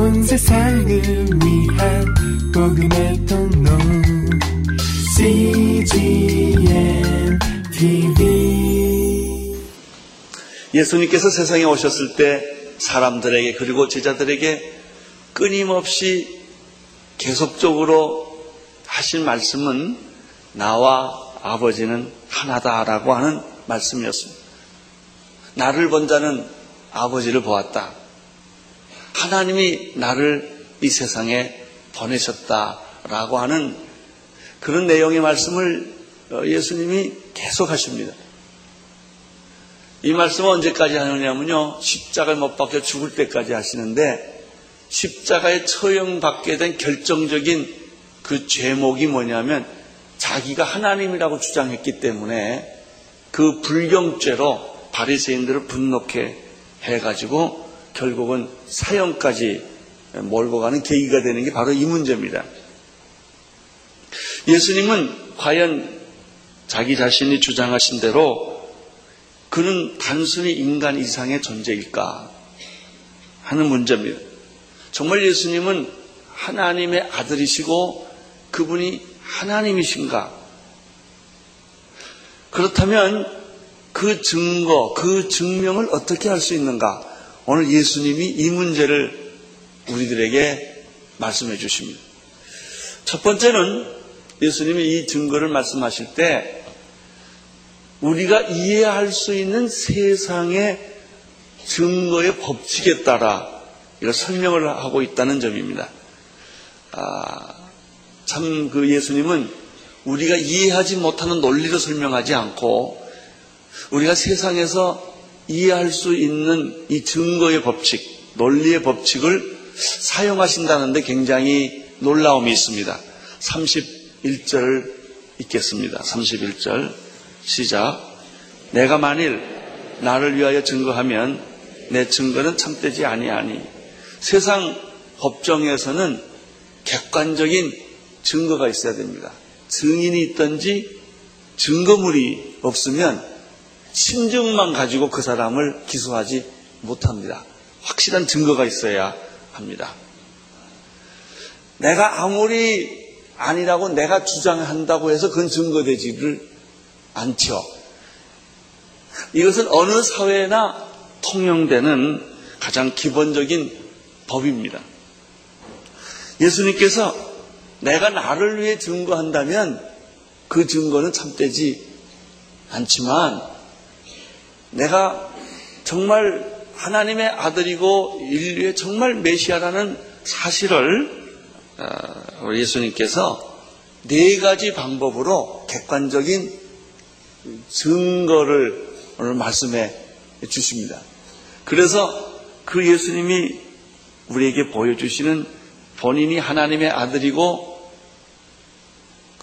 온 세상을 위한 복음의 통로 CGM TV 예수님께서 세상에 오셨을 때 사람들에게 그리고 제자들에게 끊임없이 계속적으로 하신 말씀은 나와 아버지는 하나다라고 하는 말씀이었습니다. 나를 본 자는 아버지를 보았다. 하나님이 나를 이 세상에 보내셨다라고 하는 그런 내용의 말씀을 어, 예수님이 계속 하십니다. 이 말씀은 언제까지 하느냐면요. 십자가에 못 박혀 죽을 때까지 하시는데 십자가에 처형받게 된 결정적인 그 죄목이 뭐냐면 자기가 하나님이라고 주장했기 때문에 그 불경죄로 바리새인들을 분노케 해가지고 결국은 사형까지 몰고 가는 계기가 되는 게 바로 이 문제입니다. 예수님은 과연 자기 자신이 주장하신 대로 그는 단순히 인간 이상의 존재일까 하는 문제입니다. 정말 예수님은 하나님의 아들이시고 그분이 하나님이신가? 그렇다면 그 증거, 그 증명을 어떻게 할 수 있는가? 오늘 예수님이 이 문제를 우리들에게 말씀해 주십니다. 첫 번째는 예수님이 이 증거를 말씀하실 때 우리가 이해할 수 있는 세상의 증거의 법칙에 따라 이걸 설명을 하고 있다는 점입니다. 아, 참 그 예수님은 우리가 이해하지 못하는 논리로 설명하지 않고 우리가 세상에서 이해할 수 있는 이 증거의 법칙, 논리의 법칙을 사용하신다는데 굉장히 놀라움이 있습니다. 31절 읽겠습니다. 31절 시작. 내가 만일 나를 위하여 증거하면 내 증거는 참되지 아니하니 세상 법정에서는 객관적인 증거가 있어야 됩니다. 증인이 있든지 증거물이 없으면 심증만 가지고 그 사람을 기소하지 못합니다. 확실한 증거가 있어야 합니다. 내가 아무리 아니라고 내가 주장한다고 해서 그건 증거되지를 않죠. 이것은 어느 사회나 통용되는 가장 기본적인 법입니다. 예수님께서 내가 나를 위해 증거한다면 그 증거는 참되지 않지만 내가 정말 하나님의 아들이고 인류의 정말 메시아라는 사실을 어, 예수님께서 네 가지 방법으로 객관적인 증거를 오늘 말씀해 주십니다. 그래서 그 예수님이 우리에게 보여주시는 본인이 하나님의 아들이고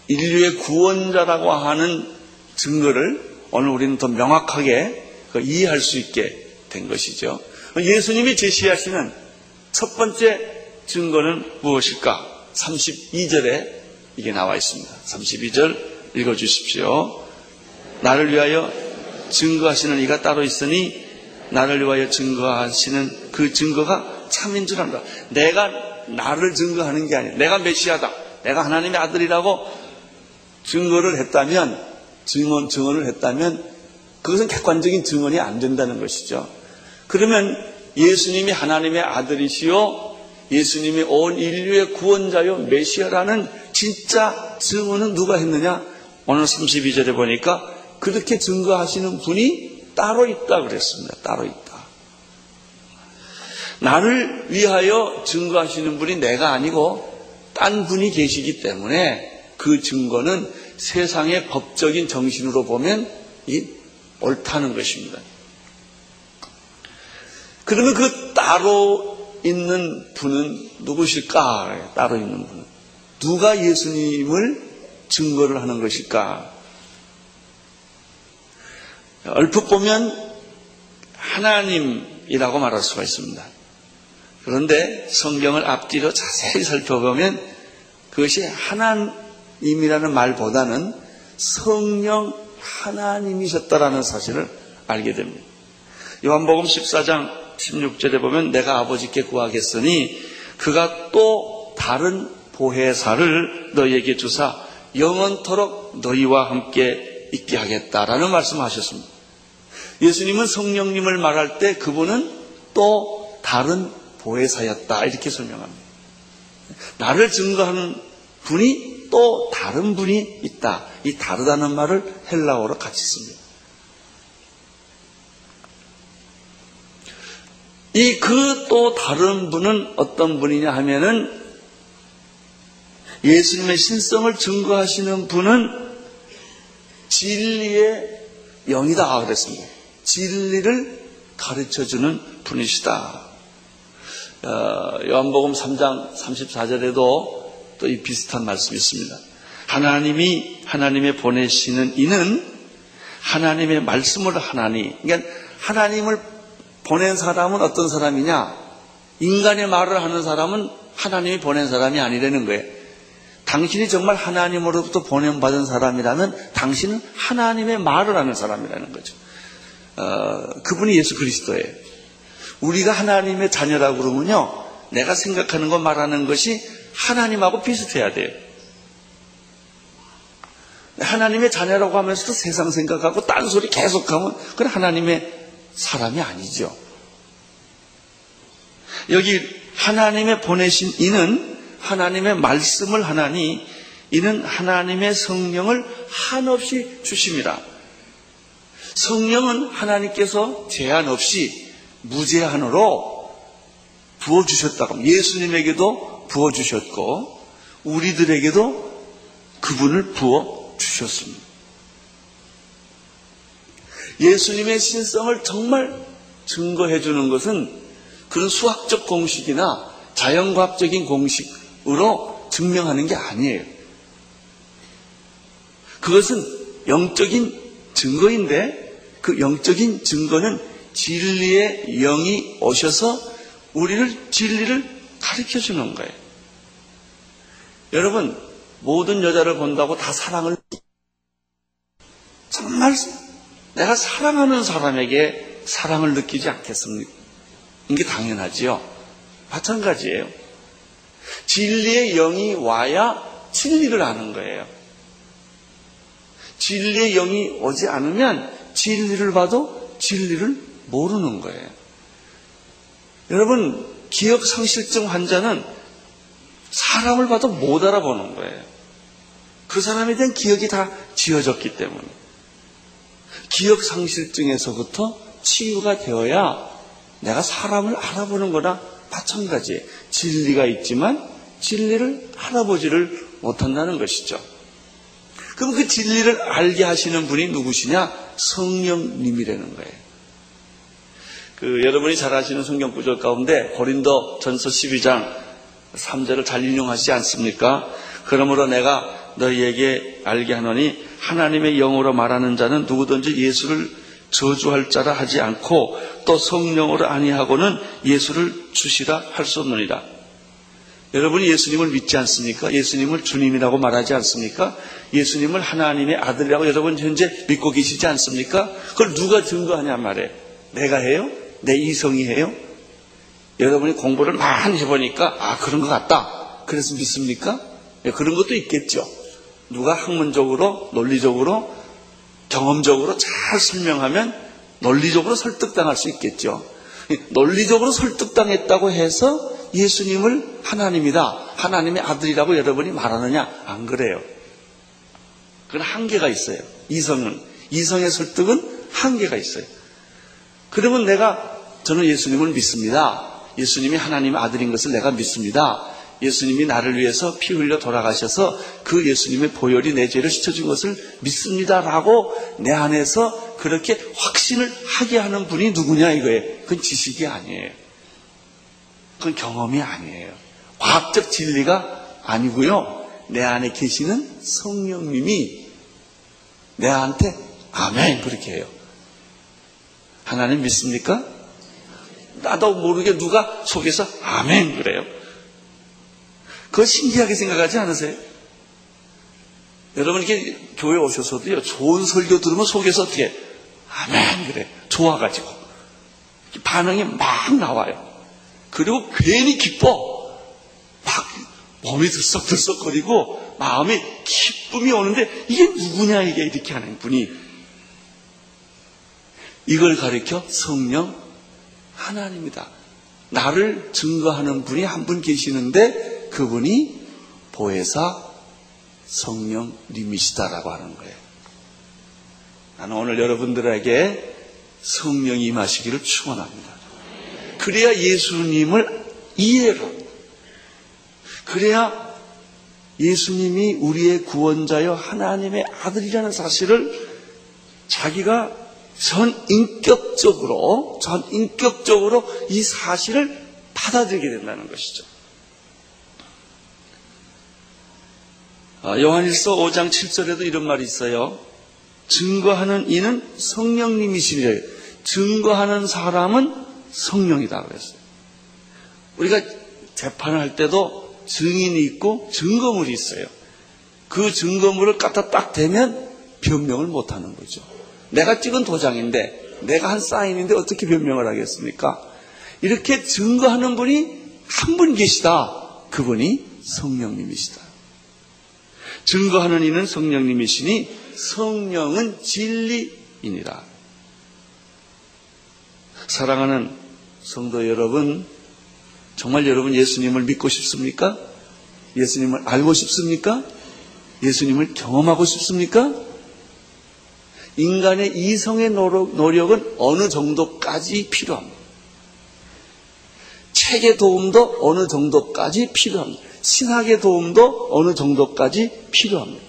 인류의 구원자라고 하는 증거를 오늘 우리는 더 명확하게 그 이해할 수 있게 된 것이죠. 예수님이 제시하시는 첫 번째 증거는 무엇일까? 32절에 이게 나와 있습니다. 32절 읽어 주십시오. 나를 위하여 증거하시는 이가 따로 있으니 나를 위하여 증거하시는 그 증거가 참인 줄 안다. 내가 나를 증거하는 게 아니야. 내가 메시아다. 내가 하나님의 아들이라고 증거를 했다면 증언 증언을 했다면 그것은 객관적인 증언이 안 된다는 것이죠. 그러면 예수님이 하나님의 아들이시요 예수님이 온 인류의 구원자요 메시아라는 진짜 증언은 누가 했느냐? 오늘 32절에 보니까 그렇게 증거하시는 분이 따로 있다 그랬습니다. 따로 있다. 나를 위하여 증거하시는 분이 내가 아니고 딴 분이 계시기 때문에 그 증거는 세상의 법적인 정신으로 보면 이 옳다는 것입니다. 그러면 그 따로 있는 분은 누구실까? 따로 있는 분은. 누가 예수님을 증거를 하는 것일까? 얼핏 보면 하나님이라고 말할 수가 있습니다. 그런데 성경을 앞뒤로 자세히 살펴보면 그것이 하나님이라는 말보다는 성령 하나님이셨다라는 사실을 알게 됩니다. 요한복음 14장 16절에 보면 내가 아버지께 구하겠으니 그가 또 다른 보혜사를 너희에게 주사 영원토록 너희와 함께 있게 하겠다라는 말씀하셨습니다. 예수님은 성령님을 말할 때 그분은 또 다른 보혜사였다 이렇게 설명합니다. 나를 증거하는 분이 또 다른 분이 있다. 이 다르다는 말을 헬라어로 같이 씁니다. 이 그 또 다른 분은 어떤 분이냐 하면은 예수님의 신성을 증거하시는 분은 진리의 영이다 그랬습니다. 진리를 가르쳐주는 분이시다. 어, 요한복음 3장 34절에도 또 이 비슷한 말씀이 있습니다. 하나님이 하나님의 보내시는 이는 하나님의 말씀을 하나니 그러니까 하나님을 보낸 사람은 어떤 사람이냐? 인간의 말을 하는 사람은 하나님이 보낸 사람이 아니라는 거예요. 당신이 정말 하나님으로부터 보냄받은 사람이라면 당신은 하나님의 말을 하는 사람이라는 거죠. 어, 그분이 예수 그리스도예요. 우리가 하나님의 자녀라고 그러면요. 내가 생각하는 거 말하는 것이 하나님하고 비슷해야 돼요. 하나님의 자녀라고 하면서도 세상 생각하고 딴소리 계속하면 그건 하나님의 사람이 아니죠. 여기 하나님의 보내신 이는 하나님의 말씀을 하나니 이는 하나님의 성령을 한없이 주십니다. 성령은 하나님께서 제한 없이 무제한으로 부어주셨다고 예수님에게도 부어주셨고 우리들에게도 그분을 부어주셨습니다. 예수님의 신성을 정말 증거해 주는 것은 그런 수학적 공식이나 자연과학적인 공식으로 증명하는 게 아니에요. 그것은 영적인 증거인데 그 영적인 증거는 진리의 영이 오셔서 우리를 진리를 가르쳐 주는 거예요. 여러분, 모든 여자를 본다고 다 사랑을 정말 내가 사랑하는 사람에게 사랑을 느끼지 않겠습니까? 이게 당연하지요. 마찬가지예요. 진리의 영이 와야 진리를 아는 거예요. 진리의 영이 오지 않으면 진리를 봐도 진리를 모르는 거예요. 여러분, 기억 상실증 환자는 사람을 봐도 못 알아보는 거예요. 그 사람에 대한 기억이 다 지어졌기 때문에. 기억 상실증에서부터 치유가 되어야 내가 사람을 알아보는 거나 마찬가지예요. 진리가 있지만 진리를 알아보지를 못한다는 것이죠. 그럼 그 진리를 알게 하시는 분이 누구시냐? 성령님이라는 거예요. 그 여러분이 잘 아시는 성경 구절 가운데 고린도 전서 12장 3절을 잘 인용하시지 않습니까? 그러므로 내가 너희에게 알게 하노니 하나님의 영으로 말하는 자는 누구든지 예수를 저주할 자라 하지 않고 또 성령으로 아니하고는 예수를 주시라 할 수 없느니라. 여러분이 예수님을 믿지 않습니까? 예수님을 주님이라고 말하지 않습니까? 예수님을 하나님의 아들이라고 여러분 현재 믿고 계시지 않습니까? 그걸 누가 증거하냐 말이에요. 내가 해요? 내 이성이 해요? 여러분이 공부를 많이 해보니까 아 그런 것 같다. 그래서 믿습니까? 네, 그런 것도 있겠죠. 누가 학문적으로 논리적으로 경험적으로 잘 설명하면 논리적으로 설득당할 수 있겠죠. 논리적으로 설득당했다고 해서 예수님을 하나님이다, 하나님의 아들이라고 여러분이 말하느냐? 안 그래요. 그건 한계가 있어요. 이성은. 이성의 설득은 한계가 있어요. 그러면 내가, 저는 예수님을 믿습니다. 예수님이 하나님의 아들인 것을 내가 믿습니다. 예수님이 나를 위해서 피 흘려 돌아가셔서 그 예수님의 보혈이 내 죄를 씻어준 것을 믿습니다라고 내 안에서 그렇게 확신을 하게 하는 분이 누구냐 이거예요. 그건 지식이 아니에요. 그건 경험이 아니에요. 과학적 진리가 아니고요. 내 안에 계시는 성령님이 내한테 아멘 그렇게 해요. 하나님 믿습니까? 나도 모르게 누가 속에서 아멘 그래요. 그거 신기하게 생각하지 않으세요? 여러분 이렇게 교회 오셔서도요 좋은 설교 들으면 속에서 어떻게 아멘 그래 좋아가지고 반응이 막 나와요. 그리고 괜히 기뻐 몸이 들썩들썩거리고 마음이 기쁨이 오는데 이게 누구냐 이게 이렇게 하는 분이 이걸 가리켜 성령 하나님이다. 나를 증거하는 분이 한 분 계시는데 그분이 보혜사 성령님이시다라고 하는 거예요. 나는 오늘 여러분들에게 성령이 임하시기를 축원합니다. 그래야 예수님을 이해로 그래야 예수님이 우리의 구원자여 하나님의 아들이라는 사실을 자기가 전 인격적으로, 전 인격적으로 이 사실을 받아들이게 된다는 것이죠. 아, 요한일서 5장 7절에도 이런 말이 있어요. 증거하는 이는 성령님이시래. 증거하는 사람은 성령이다 그랬어요. 우리가 재판을 할 때도 증인이 있고 증거물이 있어요. 그 증거물을 갖다 딱 대면 변명을 못 하는 거죠. 내가 찍은 도장인데, 내가 한 사인인데 어떻게 변명을 하겠습니까? 이렇게 증거하는 분이 한 분 계시다. 그분이 성령님이시다. 증거하는 이는 성령님이시니 성령은 진리이니라. 사랑하는 성도 여러분, 정말 여러분 예수님을 믿고 싶습니까? 예수님을 알고 싶습니까? 예수님을 경험하고 싶습니까? 인간의 이성의 노력은 어느 정도까지 필요합니다. 책의 도움도 어느 정도까지 필요합니다. 신학의 도움도 어느 정도까지 필요합니다.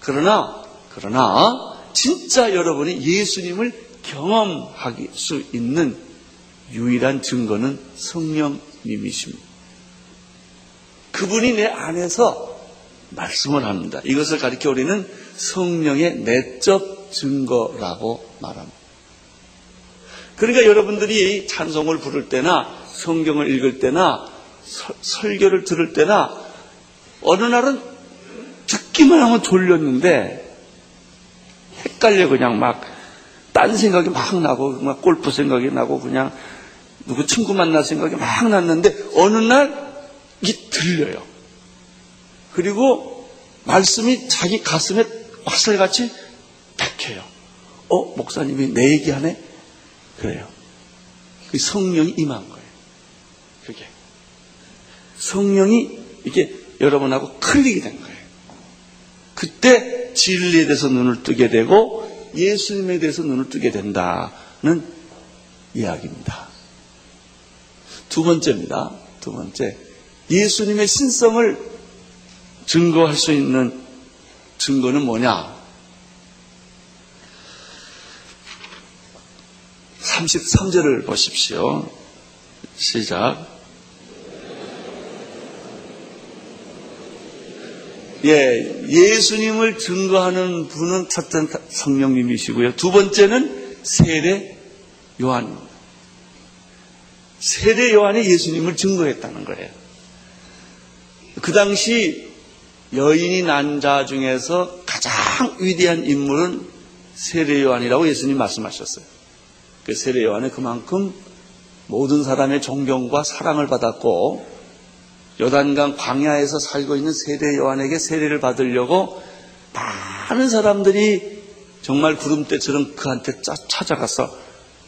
그러나, 그러나, 진짜 여러분이 예수님을 경험할 수 있는 유일한 증거는 성령님이십니다. 그분이 내 안에서 말씀을 합니다. 이것을 가리켜 우리는 성령의 내적 증거라고 말합니다. 그러니까 여러분들이 찬송을 부를 때나 성경을 읽을 때나 설교를 들을 때나 어느 날은 듣기만 하면 졸렸는데 헷갈려 그냥 막 딴 생각이 막 나고 막 골프 생각이 나고 그냥 누구 친구 만날 생각이 막 났는데 어느 날 이게 들려요. 그리고 말씀이 자기 가슴에 화살같이 박혀요. 어 목사님이 내 얘기하네 그래요. 그 성령이 임한 거예요. 그게 성령이 이게 여러분하고 클릭이 된 거예요. 그때 진리에 대해서 눈을 뜨게 되고 예수님에 대해서 눈을 뜨게 된다는 이야기입니다. 두 번째입니다. 두 번째. 예수님의 신성을 증거할 수 있는 증거는 뭐냐? 33절을 보십시오. 시작. 예, 예수님을 증거하는 분은 첫째 성령님이시고요. 두 번째는 세례 요한입니다. 세례 요한이 예수님을 증거했다는 거예요. 그 당시 여인이 난 자 중에서 가장 위대한 인물은 세례 요한이라고 예수님 말씀하셨어요. 그 세례 요한은 그만큼 모든 사람의 존경과 사랑을 받았고 요단강 광야에서 살고 있는 세례 요한에게 세례를 받으려고 많은 사람들이 정말 구름대처럼 그한테 찾아가서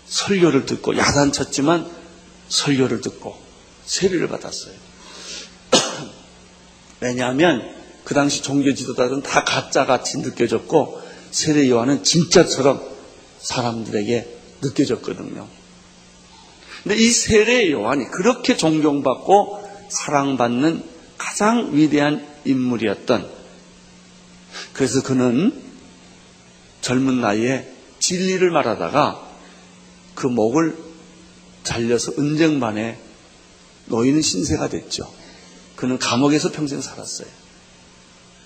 설교를 듣고 야단 쳤지만 설교를 듣고 세례를 받았어요. 왜냐하면 그 당시 종교 지도자들은 다 가짜같이 느껴졌고 세례 요한은 진짜처럼 사람들에게 느껴졌거든요. 근데 이 세례 요한이 그렇게 존경받고 사랑받는 가장 위대한 인물이었던 그래서 그는 젊은 나이에 진리를 말하다가 그 목을 잘려서 은쟁반에 놓이는 신세가 됐죠. 그는 감옥에서 평생 살았어요.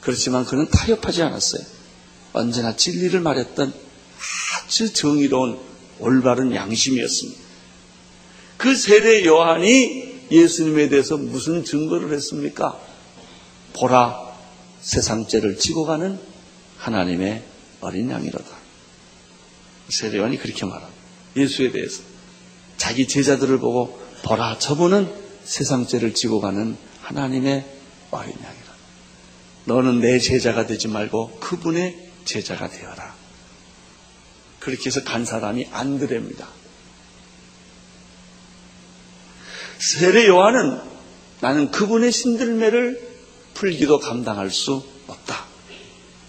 그렇지만 그는 타협하지 않았어요. 언제나 진리를 말했던 아주 정의로운 올바른 양심이었습니다. 그 세례 요한이 예수님에 대해서 무슨 증거를 했습니까? 보라, 세상죄를 지고 가는 하나님의 어린 양이로다. 세례 요한이 그렇게 말합니다. 예수에 대해서. 자기 제자들을 보고 보라, 저분은 세상죄를 지고 가는 하나님의 어린 양이라. 너는 내 제자가 되지 말고 그분의 제자가 되어라. 그렇게 해서 간 사람이 안드레입니다. 세례 요한은 나는 그분의 신들매를 풀기도 감당할 수 없다.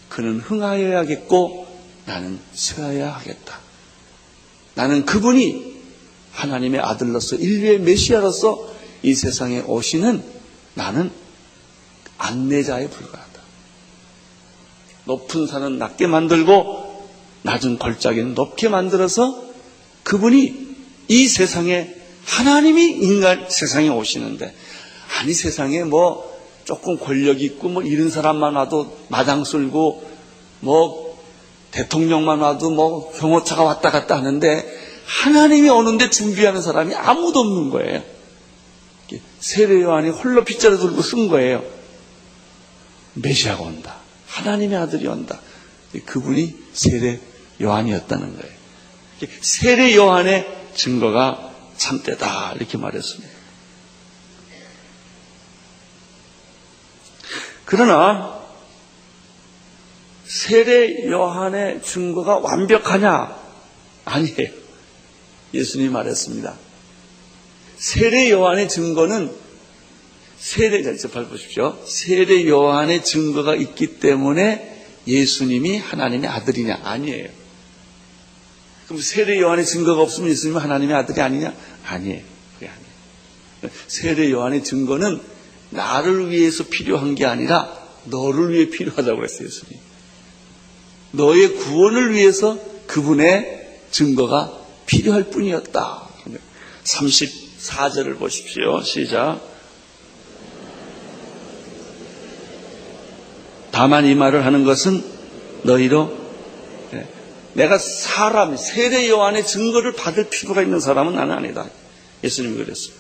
그는 흥하여야겠고 나는 쇠하여야 하겠다. 나는 그분이 하나님의 아들로서 인류의 메시아로서 이 세상에 오시는 나는 안내자에 불과하다. 높은 산은 낮게 만들고 낮은 골짜기는 높게 만들어서 그분이 이 세상에 하나님이 인간 세상에 오시는데 아니 세상에 뭐 조금 권력 있고 뭐 이런 사람만 와도 마당 쓸고 뭐 대통령만 와도 뭐 경호차가 왔다 갔다 하는데 하나님이 오는데 준비하는 사람이 아무도 없는 거예요. 세례 요한이 홀로 빗자루 들고 쓴 거예요. 메시아가 온다. 하나님의 아들이 온다. 그분이 세례 요한이었다는 거예요. 세례 요한의 증거가 참되다 이렇게 말했습니다. 그러나 세례 요한의 증거가 완벽하냐? 아니에요. 예수님이 말했습니다. 세례 요한의 증거는 세례 자 밟으십시오. 세례 요한의 증거가 있기 때문에 예수님이 하나님의 아들이냐? 아니에요. 그럼 세례 요한의 증거가 없으면 예수님은 하나님의 아들이 아니냐? 아니에요. 그게 아니에요. 세례 요한의 증거는 나를 위해서 필요한 게 아니라 너를 위해 필요하다고 그랬어요, 예수님. 너의 구원을 위해서 그분의 증거가 필요할 뿐이었다. 34절을 보십시오. 시작. 다만 이 말을 하는 것은 너희로 네. 내가 사람 세례 요한의 증거를 받을 필요가 있는 사람은 나는 아니다. 예수님이 그랬어요.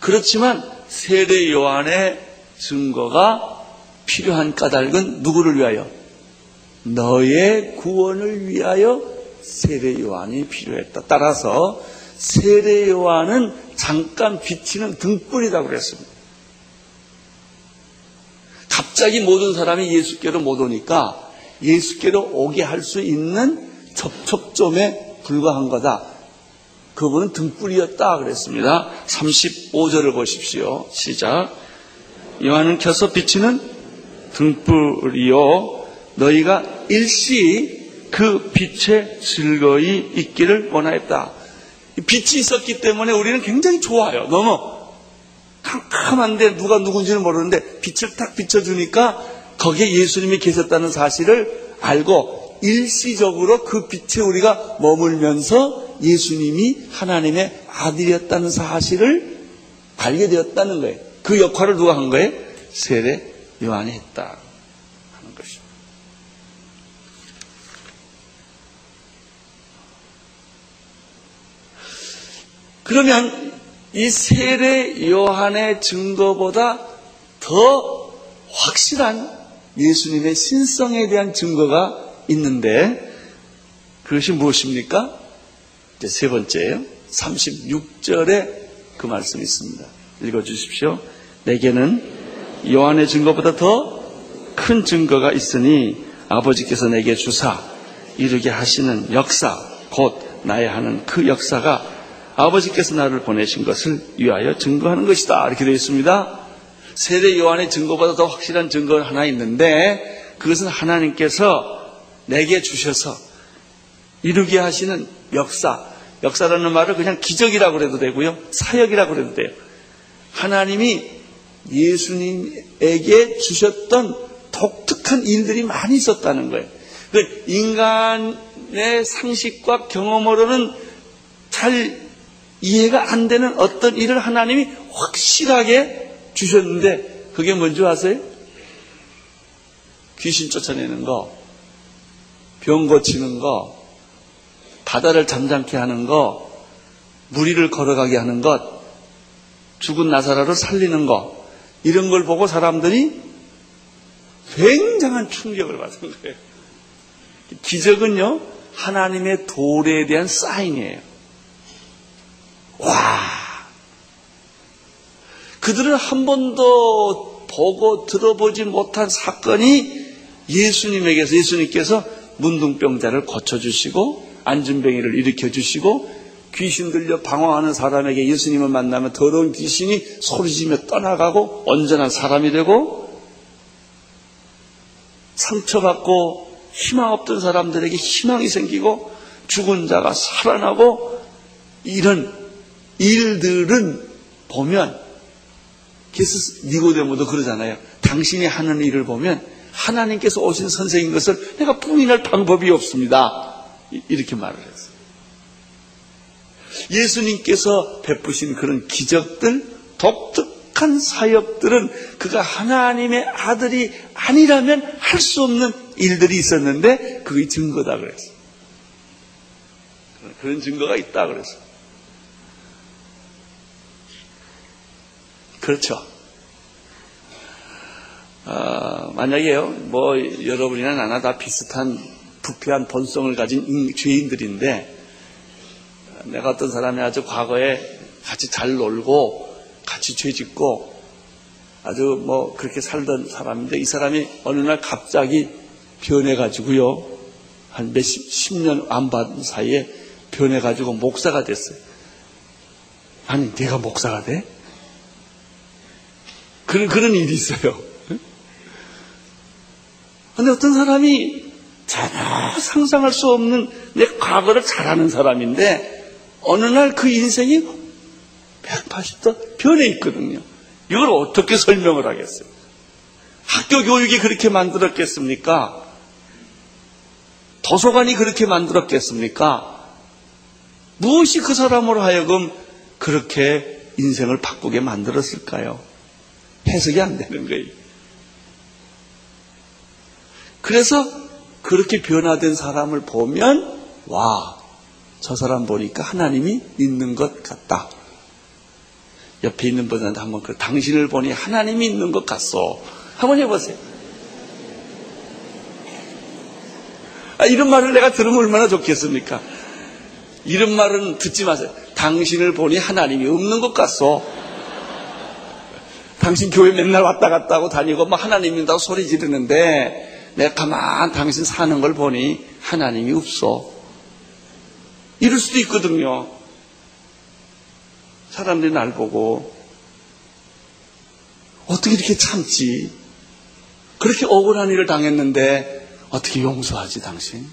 그렇지만 세례 요한의 증거가 필요한 까닭은 누구를 위하여? 너의 구원을 위하여 세례 요한이 필요했다. 따라서 세례 요한은 잠깐 비치는 등불이라고 그랬습니다. 갑자기 모든 사람이 예수께로 못 오니까 예수께로 오게 할 수 있는 접촉점에 불과한 거다. 그분은 등불이었다 그랬습니다. 35절을 보십시오. 시작. 요한은 켜서 비치는 등불이요. 너희가 일시 그 빛에 즐거이 있기를 원하였다. 빛이 있었기 때문에 우리는 굉장히 좋아요. 너무 캄캄한데 누가 누군지는 모르는데 빛을 딱 비춰주니까 거기에 예수님이 계셨다는 사실을 알고 일시적으로 그 빛에 우리가 머물면서 예수님이 하나님의 아들이었다는 사실을 알게 되었다는 거예요. 그 역할을 누가 한 거예요? 세례 요한이 했다. 그러면 이 세례 요한의 증거보다 더 확실한 예수님의 신성에 대한 증거가 있는데 그것이 무엇입니까? 이제 세 번째예요. 36절에 그 말씀이 있습니다. 읽어 주십시오. 내게는 요한의 증거보다 더 큰 증거가 있으니 아버지께서 내게 주사 이루게 하시는 역사 곧 나의 하는 그 역사가 아버지께서 나를 보내신 것을 위하여 증거하는 것이다. 이렇게 되어 있습니다. 세례 요한의 증거보다 더 확실한 증거가 하나 있는데 그것은 하나님께서 내게 주셔서 이루게 하시는 역사. 역사라는 말을 그냥 기적이라고 해도 되고요. 사역이라고 해도 돼요. 하나님이 예수님에게 주셨던 독특한 일들이 많이 있었다는 거예요. 그 인간의 상식과 경험으로는 잘 이해가 안 되는 어떤 일을 하나님이 확실하게 주셨는데 그게 뭔지 아세요? 귀신 쫓아내는 거, 병 고치는 거, 바다를 잠잠케 하는 거, 무리를 걸어가게 하는 것, 죽은 나사라를 살리는 것, 이런 걸 보고 사람들이 굉장한 충격을 받은 거예요. 기적은요, 하나님의 도래에 대한 사인이에요. 와, 그들은 한 번도 보고 들어보지 못한 사건이 예수님에게서 예수님께서 문둥병자를 고쳐주시고 안진병이를 일으켜주시고 귀신 들려 방황하는 사람에게 예수님을 만나면 더러운 귀신이 소리지며 떠나가고 온전한 사람이 되고 상처받고 희망 없던 사람들에게 희망이 생기고 죽은 자가 살아나고 이런 일들은 보면 그래서 니고데모도 그러잖아요. 당신이 하는 일을 보면 하나님께서 오신 선생인 것을 내가 부인할 방법이 없습니다. 이렇게 말을 했어요. 예수님께서 베푸신 그런 기적들, 독특한 사역들은 그가 하나님의 아들이 아니라면 할 수 없는 일들이 있었는데 그게 증거다 그랬어. 그런 증거가 있다 그랬어. 그렇죠. 어, 만약에요, 뭐 여러분이나 나나 다 비슷한 부패한 본성을 가진 죄인들인데 내가 어떤 사람이 아주 과거에 같이 잘 놀고 같이 죄 짓고 아주 뭐 그렇게 살던 사람인데 이 사람이 어느 날 갑자기 변해가지고요. 한 몇십, 십 년 안 받은 사이에 변해가지고 목사가 됐어요. 아니, 내가 목사가 돼? 그런, 그런 일이 있어요. 근데 어떤 사람이 전혀 상상할 수 없는 내 과거를 잘하는 사람인데 어느 날 그 인생이 180도 변해 있거든요. 이걸 어떻게 설명을 하겠어요? 학교 교육이 그렇게 만들었겠습니까? 도서관이 그렇게 만들었겠습니까? 무엇이 그 사람으로 하여금 그렇게 인생을 바꾸게 만들었을까요? 해석이 안 되는 거예요. 그래서 그렇게 변화된 사람을 보면, 와, 저 사람 보니까 하나님이 있는 것 같다. 옆에 있는 분한테 한번 그 당신을 보니 하나님이 있는 것 같소. 한번 해보세요. 아, 이런 말을 내가 들으면 얼마나 좋겠습니까? 이런 말은 듣지 마세요. 당신을 보니 하나님이 없는 것 같소. 당신 교회 맨날 왔다 갔다 하고 다니고 뭐 하나님 이다고 소리 지르는데 내가 가만 당신 사는 걸 보니 하나님이 없어. 이럴 수도 있거든요. 사람들이 날 보고 어떻게 이렇게 참지? 그렇게 억울한 일을 당했는데 어떻게 용서하지 당신?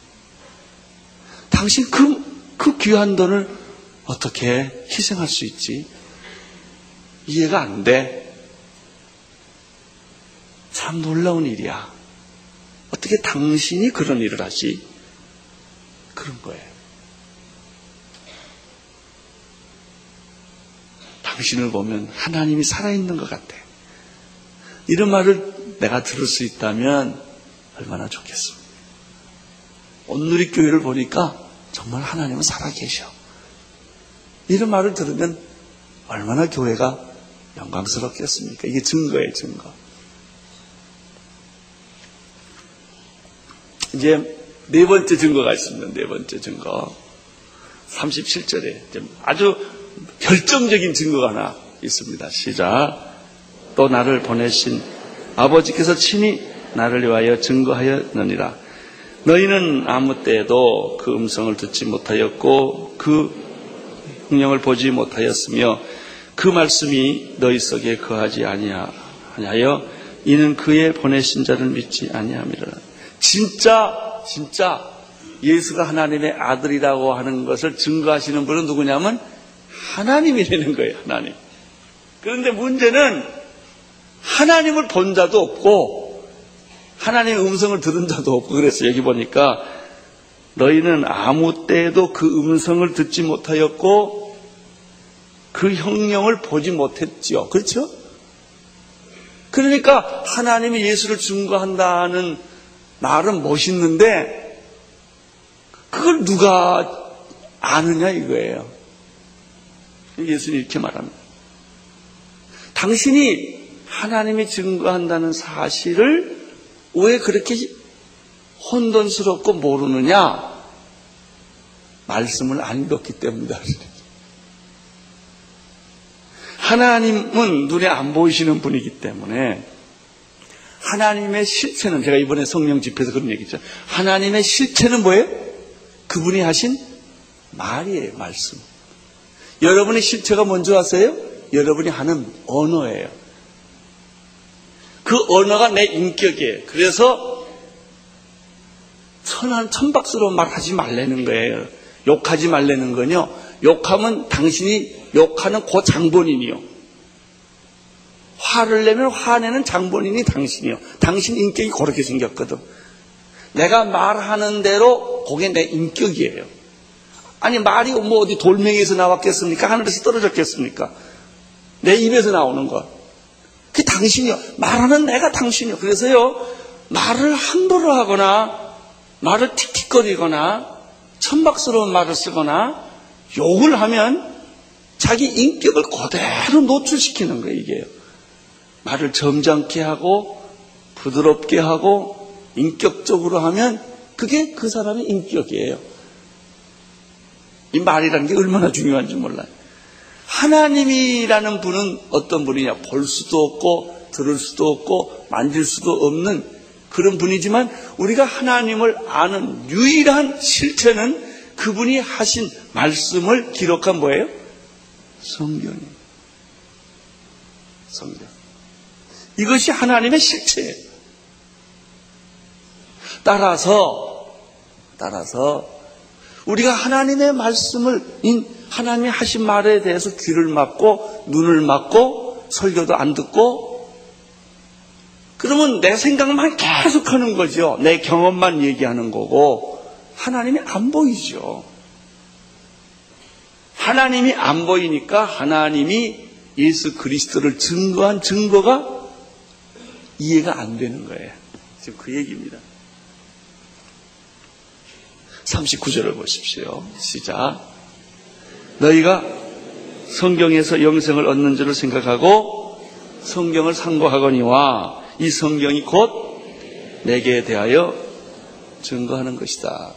당신 그, 그 귀한 돈을 어떻게 희생할 수 있지? 이해가 안 돼. 참 놀라운 일이야. 어떻게 당신이 그런 일을 하지? 그런 거예요. 당신을 보면 하나님이 살아있는 것 같아. 이런 말을 내가 들을 수 있다면 얼마나 좋겠습니까? 온누리 교회를 보니까 정말 하나님은 살아계셔. 이런 말을 들으면 얼마나 교회가 영광스럽겠습니까? 이게 증거예요, 증거. 이제 네 번째 증거가 있습니다. 네 번째 증거. 37절에 아주 결정적인 증거가 하나 있습니다. 시작. 또 나를 보내신 아버지께서 친히 나를 위하여 증거하였느니라. 너희는 아무 때에도 그 음성을 듣지 못하였고 그 흥령을 보지 못하였으며 그 말씀이 너희 속에 거하지 아니하여 이는 그의 보내신 자를 믿지 아니함이라. 진짜 진짜 예수가 하나님의 아들이라고 하는 것을 증거하시는 분은 누구냐면 하나님이라는 거예요, 하나님. 그런데 문제는 하나님을 본 자도 없고 하나님의 음성을 들은 자도 없고 그래서 여기 보니까 너희는 아무 때에도 그 음성을 듣지 못하였고 그 형령을 보지 못했지요. 그렇죠? 그러니까 하나님이 예수를 증거한다는 말은 멋있는데 그걸 누가 아느냐 이거예요. 예수님 이렇게 말합니다. 당신이 하나님이 증거한다는 사실을 왜 그렇게 혼돈스럽고 모르느냐? 말씀을 안 읽었기 때문이다. 하나님은 눈에 안 보이시는 분이기 때문에 하나님의 실체는 제가 이번에 성령 집회에서 그런 얘기죠. 하나님의 실체는 뭐예요? 그분이 하신 말이에요, 말씀. 여러분의 실체가 뭔지 아세요? 여러분이 하는 언어예요. 그 언어가 내 인격이에요. 그래서 천한 천박스러운 말 하지 말라는 거예요. 욕하지 말라는 거요. 욕하면 당신이 욕하는 그 장본인이요. 화를 내면 화내는 장본인이 당신이요. 당신 인격이 그렇게 생겼거든. 내가 말하는 대로 그게 내 인격이에요. 아니 말이 뭐 어디 돌멩이에서 나왔겠습니까? 하늘에서 떨어졌겠습니까? 내 입에서 나오는 거. 그게 당신이요. 말하는 내가 당신이요. 그래서요 말을 함부로 하거나 말을 틱틱거리거나 천박스러운 말을 쓰거나 욕을 하면 자기 인격을 그대로 노출시키는 거예요, 이게요. 말을 점잖게 하고 부드럽게 하고 인격적으로 하면 그게 그 사람의 인격이에요. 이 말이라는 게 얼마나 중요한지 몰라요. 하나님이라는 분은 어떤 분이냐? 볼 수도 없고 들을 수도 없고 만질 수도 없는 그런 분이지만 우리가 하나님을 아는 유일한 실체는 그분이 하신 말씀을 기록한 뭐예요? 성경입니다. 성경. 이것이 하나님의 실체예요. 따라서, 따라서, 우리가 하나님의 말씀을, 하나님이 하신 말에 대해서 귀를 막고, 눈을 막고, 설교도 안 듣고, 그러면 내 생각만 계속 하는 거죠. 내 경험만 얘기하는 거고, 하나님이 안 보이죠. 하나님이 안 보이니까 하나님이 예수 그리스도를 증거한 증거가 이해가 안 되는 거예요. 지금 그 얘기입니다. 39절을 보십시오. 시작. 너희가 성경에서 영생을 얻는 줄을 생각하고 성경을 상고하거니와 이 성경이 곧 내게 대하여 증거하는 것이다.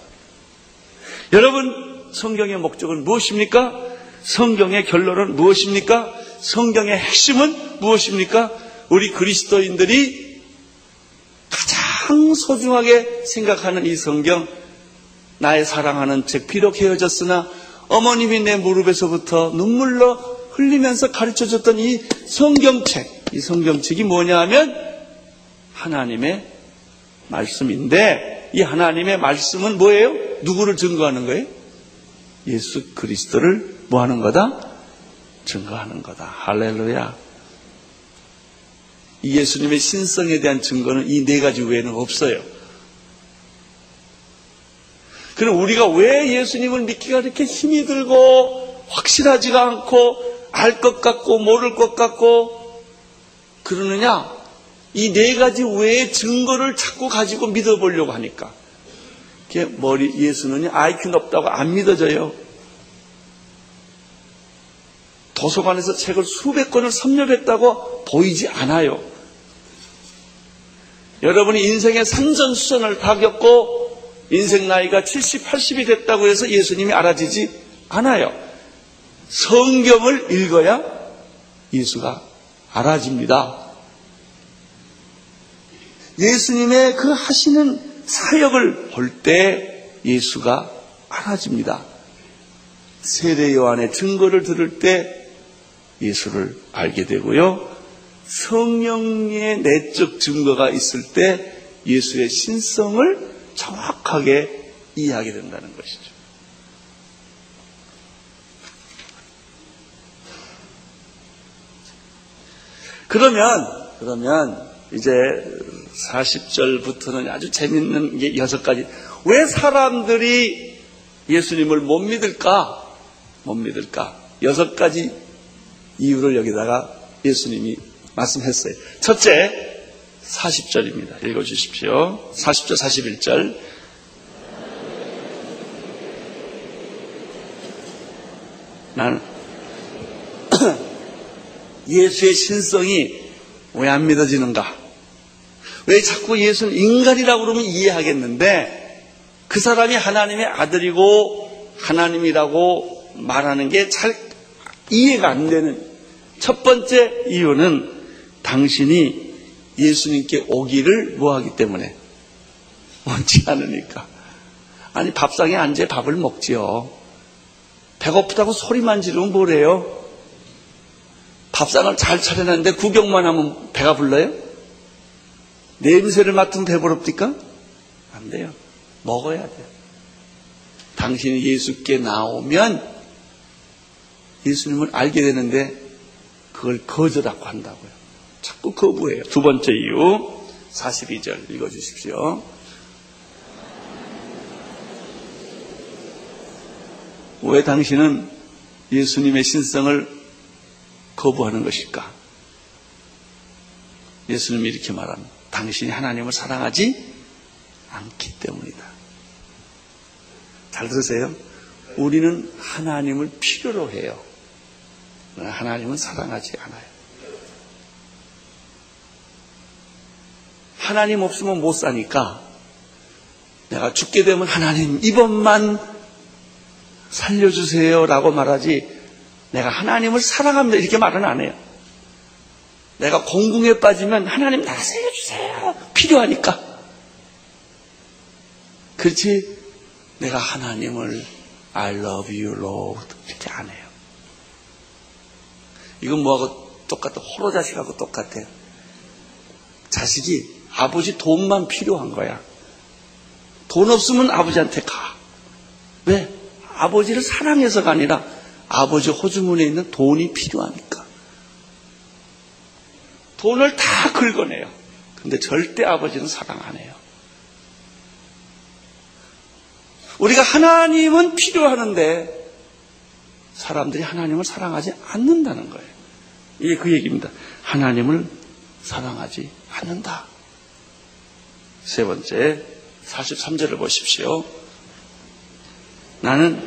여러분, 성경의 목적은 무엇입니까? 성경의 결론은 무엇입니까? 성경의 핵심은 무엇입니까? 우리 그리스도인들이 가장 소중하게 생각하는 이 성경, 나의 사랑하는 책, 비록 헤어졌으나 어머님이 내 무릎에서부터 눈물로 흘리면서 가르쳐 줬던 이 성경책, 이 성경책이 뭐냐 하면 하나님의 말씀인데 이 하나님의 말씀은 뭐예요? 누구를 증거하는 거예요? 예수 그리스도를 뭐 하는 거다? 증거하는 거다. 할렐루야. 이 예수님의 신성에 대한 증거는 이 네 가지 외에는 없어요. 그럼 우리가 왜 예수님을 믿기가 이렇게 힘이 들고 확실하지가 않고 알 것 같고 모를 것 같고 그러느냐? 이 네 가지 외의 증거를 자꾸 가지고 믿어보려고 하니까. 머리 예수는 IQ 높다고 안 믿어져요. 도서관에서 책을 수백 권을 섭렵했다고 보이지 않아요. 여러분이 인생의 산전수전을 다 겪고 인생 나이가 70, 80이 됐다고 해서 예수님이 알아지지 않아요. 성경을 읽어야 예수가 알아집니다. 예수님의 그 하시는 사역을 볼 때 예수가 알아집니다. 세례 요한의 증거를 들을 때 예수를 알게 되고요. 성령의 내적 증거가 있을 때 예수의 신성을 정확하게 이해하게 된다는 것이죠. 그러면, 그러면, 이제 40절부터는 아주 재밌는 게 여섯 가지. 왜 사람들이 예수님을 못 믿을까? 못 믿을까? 여섯 가지 이유를 여기다가 예수님이 말씀했어요. 첫째, 40절입니다. 읽어주십시오. 40절, 41절. 나는 예수의 신성이 왜 안 믿어지는가? 왜 자꾸 예수는 인간이라고 그러면 이해하겠는데 그 사람이 하나님의 아들이고 하나님이라고 말하는 게 잘 이해가 안 되는 첫 번째 이유는 당신이 예수님께 오기를 뭐하기 때문에 원치 않으니까. 아니 밥상에 앉아 밥을 먹지요. 배고프다고 소리만 지르면 뭐래요? 밥상을 잘 차려놨는데 구경만 하면 배가 불러요? 냄새를 맡으면 배부릅니까? 안 돼요. 먹어야 돼요. 당신이 예수께 나오면 예수님을 알게 되는데 그걸 거절하고 한다고요. 자꾸 거부해요. 두 번째 이유 42절 읽어주십시오. 왜 당신은 예수님의 신성을 거부하는 것일까? 예수님이 이렇게 말합니다. 당신이 하나님을 사랑하지 않기 때문이다. 잘 들으세요. 우리는 하나님을 필요로 해요. 하나님은 사랑하지 않아요. 하나님 없으면 못 사니까 내가 죽게 되면 하나님 이번만 살려주세요 라고 말하지 내가 하나님을 사랑합니다 이렇게 말은 안 해요. 내가 공궁에 빠지면 하나님 나 살려주세요 필요하니까 그렇지 내가 하나님을 I love you Lord 이렇게 안 해요. 이건 뭐하고 똑같아 호로 자식하고 똑같아요. 자식이 아버지 돈만 필요한 거야. 돈 없으면 아버지한테 가. 왜? 아버지를 사랑해서가 아니라 아버지 호주문에 있는 돈이 필요하니까. 돈을 다 긁어내요. 근데 절대 아버지는 사랑 안 해요. 우리가 하나님은 필요하는데 사람들이 하나님을 사랑하지 않는다는 거예요. 이게 그 얘기입니다. 하나님을 사랑하지 않는다. 세 번째, 43절을 보십시오. 나는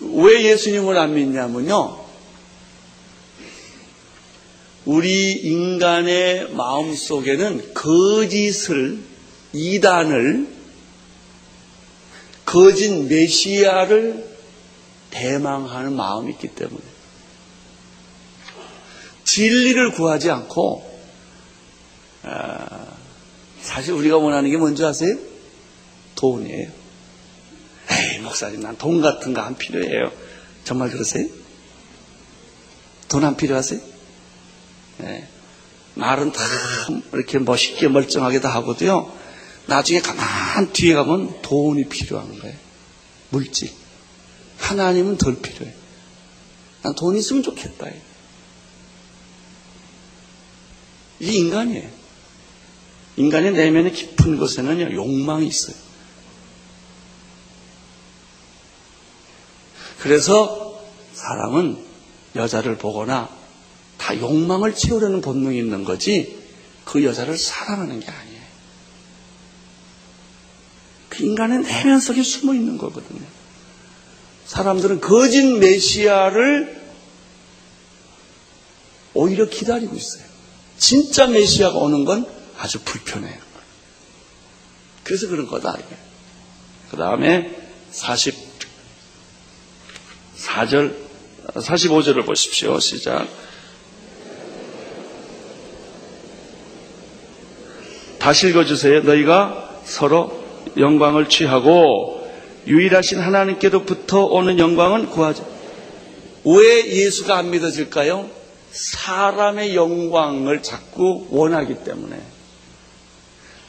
왜 예수님을 안 믿냐면요. 우리 인간의 마음 속에는 거짓을, 이단을, 거짓 메시아를 대망하는 마음이 있기 때문에 진리를 구하지 않고 아, 사실 우리가 원하는 게 뭔지 아세요? 돈이에요. 에이 목사님 난 돈 같은 거 안 필요해요. 정말 그러세요? 돈 안 필요하세요? 네. 말은 다 이렇게 멋있게 멀쩡하게 다 하고도요. 나중에 가만 뒤에 가면 돈이 필요한 거예요. 물질. 하나님은 덜 필요해. 난 돈 있으면 좋겠다. 이게 인간이에요. 인간의 내면의 깊은 곳에는 욕망이 있어요. 그래서 사람은 여자를 보거나 다 욕망을 채우려는 본능이 있는 거지 그 여자를 사랑하는 게 아니에요. 그 인간의 내면 속에 숨어 있는 거거든요. 사람들은 거짓 메시아를 오히려 기다리고 있어요. 진짜 메시아가 오는 건 아주 불편해요. 그래서 그런 거다. 그 다음에 44절, 45절을 보십시오. 시작. 다시 읽어주세요. 너희가 서로 영광을 취하고 유일하신 하나님께로부터 오는 영광은 구하자. 왜 예수가 안 믿어질까요? 사람의 영광을 자꾸 원하기 때문에.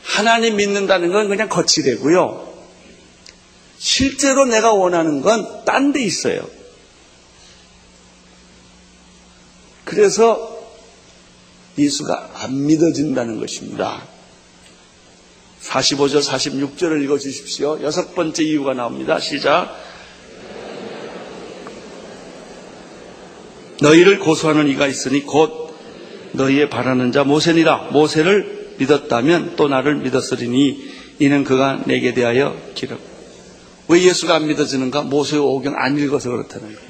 하나님 믿는다는 건 그냥 거치되고요. 실제로 내가 원하는 건 딴 데 있어요. 그래서 예수가 안 믿어진다는 것입니다. 45절, 46절을 읽어 주십시오. 여섯 번째 이유가 나옵니다. 시작. 너희를 고소하는 이가 있으니 곧 너희의 바라는 자 모세니라. 모세를 믿었다면 또 나를 믿었으리니 이는 그가 내게 대하여 기록. 왜 예수가 안 믿어지는가? 모세의 오경 안 읽어서 그렇다는 거예요.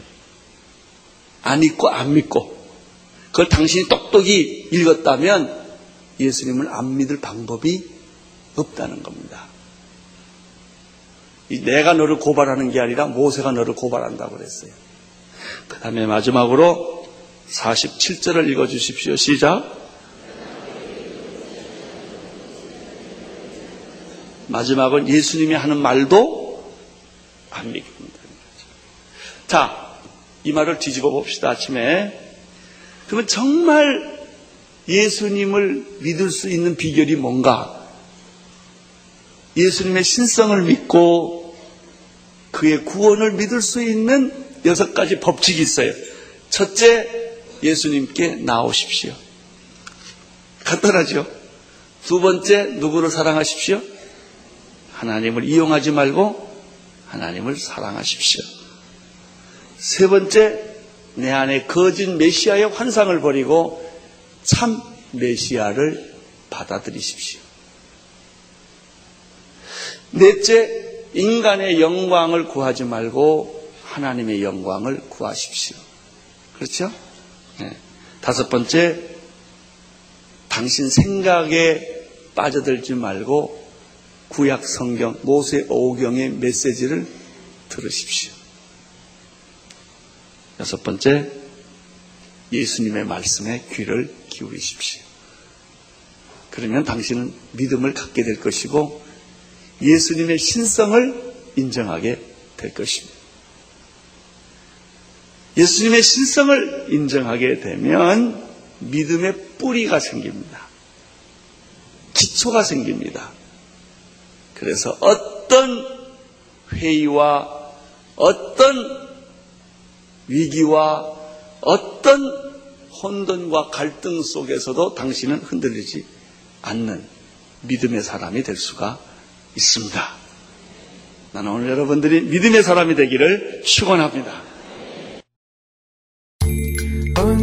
안 읽고 안 믿고. 그걸 당신이 똑똑히 읽었다면 예수님을 안 믿을 방법이 없다는 겁니다. 내가 너를 고발하는 게 아니라 모세가 너를 고발한다고 그랬어요. 그 다음에 마지막으로 47절을 읽어 주십시오. 시작. 마지막은 예수님이 하는 말도 안 믿습니다. 자, 이 말을 뒤집어 봅시다, 아침에. 그러면 정말 예수님을 믿을 수 있는 비결이 뭔가? 예수님의 신성을 믿고 그의 구원을 믿을 수 있는 여섯 가지 법칙이 있어요. 첫째, 예수님께 나오십시오. 간단하죠? 두 번째, 누구를 사랑하십시오? 하나님을 이용하지 말고 하나님을 사랑하십시오. 세 번째, 내 안에 거짓 메시아의 환상을 버리고 참 메시아를 받아들이십시오. 넷째, 인간의 영광을 구하지 말고 하나님의 영광을 구하십시오. 그렇죠? 네. 다섯 번째, 당신 생각에 빠져들지 말고 구약 성경, 모세 오경의 메시지를 들으십시오. 여섯 번째, 예수님의 말씀에 귀를 기울이십시오. 그러면 당신은 믿음을 갖게 될 것이고 예수님의 신성을 인정하게 될 것입니다. 예수님의 신성을 인정하게 되면 믿음의 뿌리가 생깁니다. 기초가 생깁니다. 그래서 어떤 회의와 어떤 위기와 어떤 혼돈과 갈등 속에서도 당신은 흔들리지 않는 믿음의 사람이 될 수가 있습니다. 나는 오늘 여러분들이 믿음의 사람이 되기를 축원합니다.